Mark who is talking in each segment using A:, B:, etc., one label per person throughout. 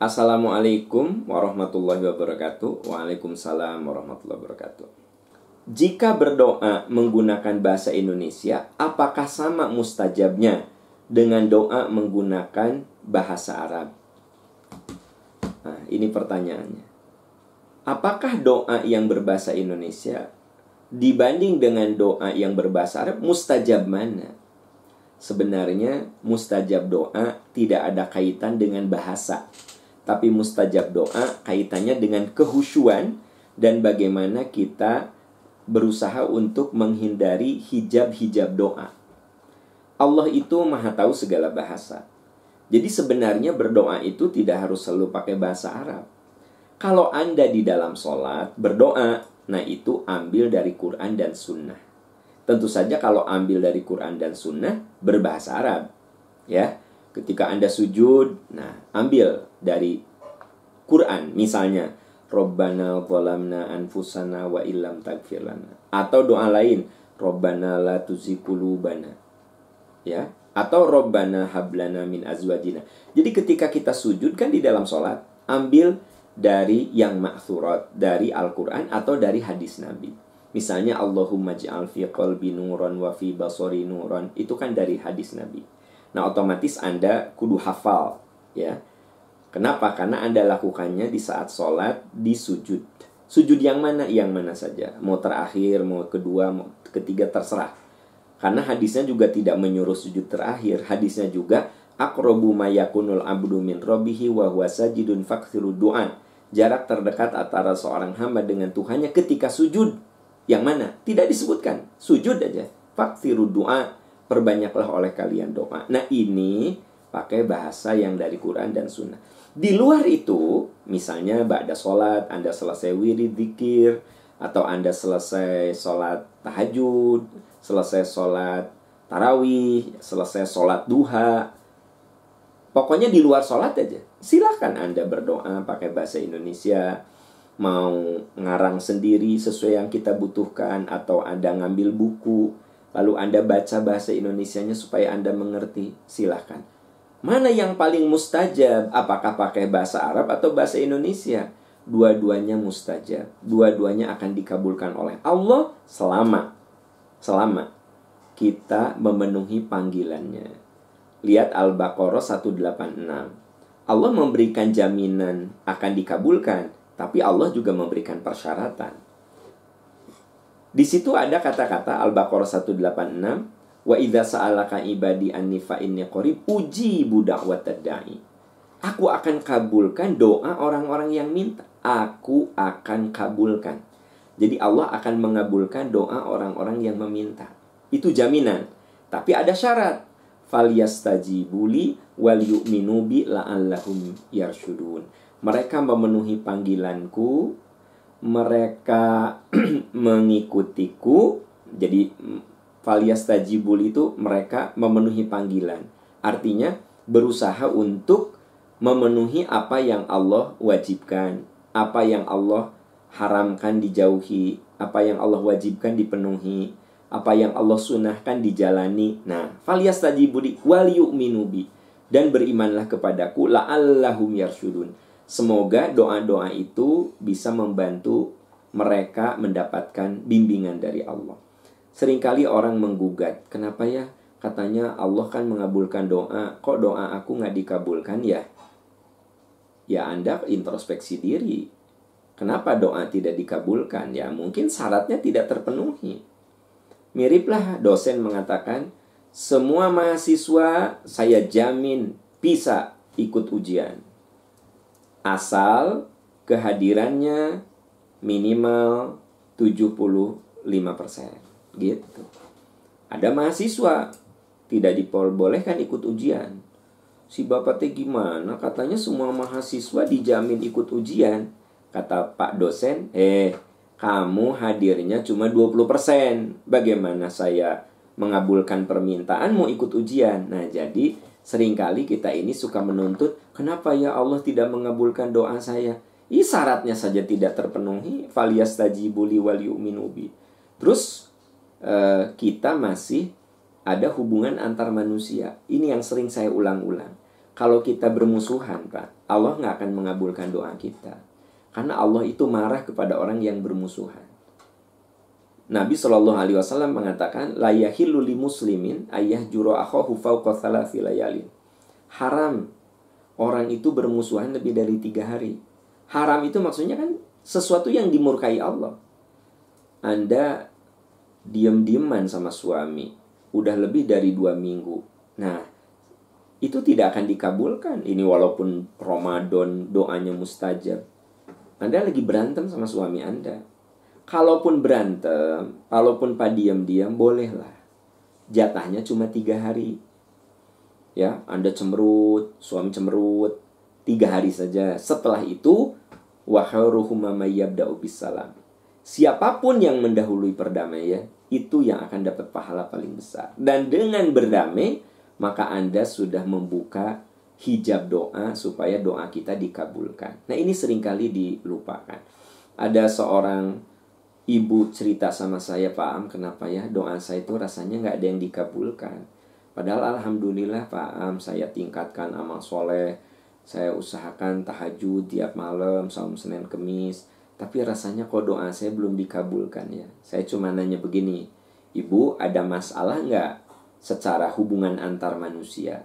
A: Assalamualaikum warahmatullahi wabarakatuh. Waalaikumsalam warahmatullahi wabarakatuh. Jika berdoa menggunakan bahasa Indonesia, apakah sama mustajabnya dengan doa menggunakan bahasa Arab? Nah, ini pertanyaannya. Apakah doa yang berbahasa Indonesia dibanding dengan doa yang berbahasa Arab mustajab mana? Sebenarnya mustajab doa tidak ada kaitan dengan bahasa tapi mustajab doa kaitannya dengan kehusuan dan bagaimana kita berusaha untuk menghindari hijab-hijab doa. Allah itu maha tahu segala bahasa. Jadi sebenarnya berdoa itu tidak harus selalu pakai bahasa Arab. Kalau Anda di dalam sholat berdoa, nah itu ambil dari Quran dan Sunnah. Tentu saja kalau ambil dari Quran dan Sunnah berbahasa Arab. Ya, ketika Anda sujud, nah ambil dari Quran misalnya Robbana zalamna anfusana wa illam tagfir lana. Atau doa lain Robbana la tuzikulubana ya atau Robbana hablana min azwajina. Jadi ketika kita sujud kan di dalam sholat ambil dari yang maksurat dari Al-Quran atau dari hadis Nabi. Misalnya Allahumma ja'al fi qalbi nuran wa fi basori nuran. Itu kan dari hadis Nabi Nah, otomatis Anda kudu hafal, ya. Kenapa? Karena Anda lakukannya di saat sholat, di sujud. Sujud yang mana? Yang mana saja. Mau terakhir, mau kedua, mau ketiga, terserah. Karena hadisnya juga tidak menyuruh sujud terakhir. Hadisnya juga, Akrobu mayakunul abdu min robihi wa huwa sajidun du'an. Jarak terdekat antara seorang hamba dengan Tuhannya ketika sujud. Yang mana? Tidak disebutkan. Sujud aja. Faksiru du'a perbanyaklah oleh kalian doa. Nah ini pakai bahasa yang dari Quran dan Sunnah. Di luar itu, misalnya ba'da sholat, Anda selesai wirid, zikir, atau Anda selesai sholat tahajud, selesai sholat tarawih, selesai sholat duha. Pokoknya di luar sholat aja. Silahkan Anda berdoa pakai bahasa Indonesia, mau ngarang sendiri sesuai yang kita butuhkan, atau Anda ngambil buku, lalu Anda baca bahasa Indonesianya supaya Anda mengerti, silahkan. Mana yang paling mustajab? Apakah pakai bahasa Arab atau bahasa Indonesia? Dua-duanya mustajab. Dua-duanya akan dikabulkan oleh Allah selama selama kita memenuhi panggilannya. Lihat Al-Baqarah 186. Allah memberikan jaminan akan dikabulkan, tapi Allah juga memberikan persyaratan. Di situ ada kata-kata Al-Baqarah 186, wa idza sa'alaka ibadi anni fa inni qarib ujibu da'watad da'i. Aku akan kabulkan doa orang-orang yang minta. Aku akan kabulkan. Jadi Allah akan mengabulkan doa orang-orang yang meminta. Itu jaminan. Tapi ada syarat. Falyastajibuli wal yu'minu bi la'allahum yarshudun. Mereka memenuhi panggilanku, mereka mengikutiku. Jadi falyastajibul itu mereka memenuhi panggilan. Artinya berusaha untuk memenuhi apa yang Allah wajibkan, apa yang Allah haramkan dijauhi, apa yang Allah wajibkan dipenuhi, apa yang Allah sunahkan dijalani. Nah, falyastajibuli wal yu'minu bi dan berimanlah kepadaku la'allahum yarsyudun. Semoga doa-doa itu bisa membantu mereka mendapatkan bimbingan dari Allah. Seringkali orang menggugat, kenapa ya? Katanya Allah kan mengabulkan doa, kok doa aku nggak dikabulkan ya? Ya Anda introspeksi diri. Kenapa doa tidak dikabulkan? Ya mungkin syaratnya tidak terpenuhi. Miriplah dosen mengatakan, semua mahasiswa saya jamin bisa ikut ujian. Asal kehadirannya minimal 75%. Gitu. Ada mahasiswa tidak diperbolehkan ikut ujian si bapak teh gimana? Katanya semua mahasiswa dijamin ikut ujian. Kata Pak dosen, eh kamu hadirnya cuma 20%. Bagaimana saya mengabulkan permintaan mau ikut ujian? Nah jadi sering kali kita ini suka menuntut, kenapa ya Allah tidak mengabulkan doa saya? Ini syaratnya saja tidak terpenuhi. Faliyastajibuli wal yu'minubi. Terus eh, kita masih ada hubungan antar manusia. Ini yang sering saya ulang-ulang. Kalau kita bermusuhan, Pak, Allah nggak akan mengabulkan doa kita. Karena Allah itu marah kepada orang yang bermusuhan. Nabi Shallallahu Alaihi Wasallam mengatakan, layahilul muslimin ayah juro akhohu layalin. Haram orang itu bermusuhan lebih dari tiga hari. Haram itu maksudnya kan sesuatu yang dimurkai Allah. Anda diam-diaman sama suami, udah lebih dari dua minggu. Nah, itu tidak akan dikabulkan. Ini walaupun Ramadan doanya mustajab. Anda lagi berantem sama suami Anda kalaupun berantem, kalaupun pak diam-diam, bolehlah. Jatahnya cuma tiga hari. Ya, Anda cemberut, suami cemberut, tiga hari saja. Setelah itu, salam. Siapa pun yang mendahului perdamaian, itu yang akan dapat pahala paling besar. Dan dengan berdamai, maka Anda sudah membuka hijab doa supaya doa kita dikabulkan. Nah ini sering kali dilupakan. Ada seorang ibu cerita sama saya Pak Am kenapa ya doa saya itu rasanya nggak ada yang dikabulkan? Padahal alhamdulillah Pak Am saya tingkatkan amal soleh saya usahakan tahajud tiap malam saum senin kemis. Tapi rasanya kok doa saya belum dikabulkan ya? Saya cuma nanya begini ibu ada masalah nggak secara hubungan antar manusia?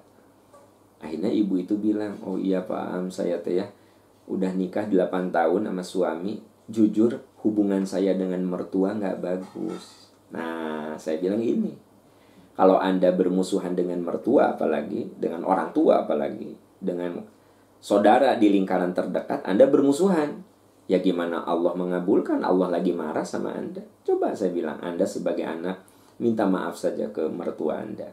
A: Akhirnya ibu itu bilang oh iya Pak Am saya teh ya udah nikah 8 tahun sama suami jujur hubungan saya dengan mertua nggak bagus. Nah, saya bilang ini. Kalau Anda bermusuhan dengan mertua apalagi, dengan orang tua apalagi, dengan saudara di lingkaran terdekat, Anda bermusuhan. Ya gimana Allah mengabulkan, Allah lagi marah sama Anda. Coba saya bilang, Anda sebagai anak, minta maaf saja ke mertua Anda.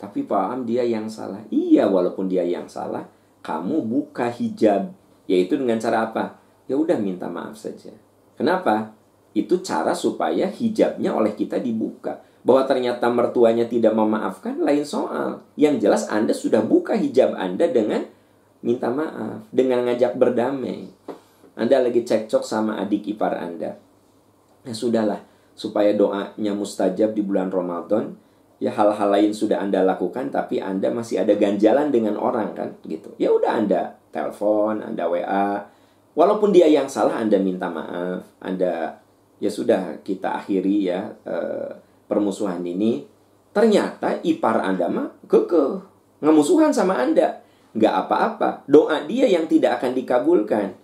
A: Tapi paham dia yang salah. Iya, walaupun dia yang salah, kamu buka hijab. Yaitu dengan cara apa? Ya udah minta maaf saja. Kenapa? Itu cara supaya hijabnya oleh kita dibuka. Bahwa ternyata mertuanya tidak memaafkan lain soal. Yang jelas Anda sudah buka hijab Anda dengan minta maaf, dengan ngajak berdamai. Anda lagi cekcok sama adik ipar Anda. Nah sudahlah, supaya doanya mustajab di bulan Ramadan, ya hal-hal lain sudah Anda lakukan tapi Anda masih ada ganjalan dengan orang kan gitu. Ya udah Anda telepon, Anda WA, Walaupun dia yang salah, Anda minta maaf, Anda ya sudah kita akhiri ya eh, permusuhan ini. Ternyata ipar Anda mah kekeh, ngemusuhan sama Anda. Nggak apa-apa, doa dia yang tidak akan dikabulkan.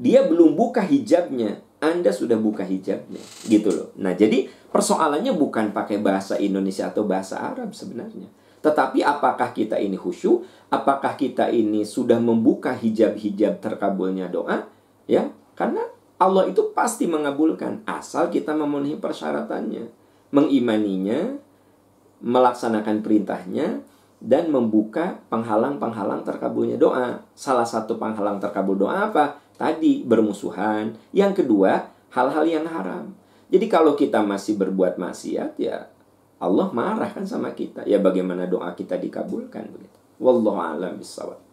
A: Dia belum buka hijabnya, Anda sudah buka hijabnya. Gitu loh. Nah jadi persoalannya bukan pakai bahasa Indonesia atau bahasa Arab sebenarnya. Tetapi apakah kita ini khusyuk apakah kita ini sudah membuka hijab-hijab terkabulnya doa? Ya, karena Allah itu pasti mengabulkan asal kita memenuhi persyaratannya, mengimaninya, melaksanakan perintahnya, dan membuka penghalang-penghalang terkabulnya doa. Salah satu penghalang terkabul doa apa? Tadi bermusuhan. Yang kedua, hal-hal yang haram. Jadi kalau kita masih berbuat maksiat ya Allah marah kan sama kita. Ya bagaimana doa kita dikabulkan begitu. Wallahu a'lam bishawab.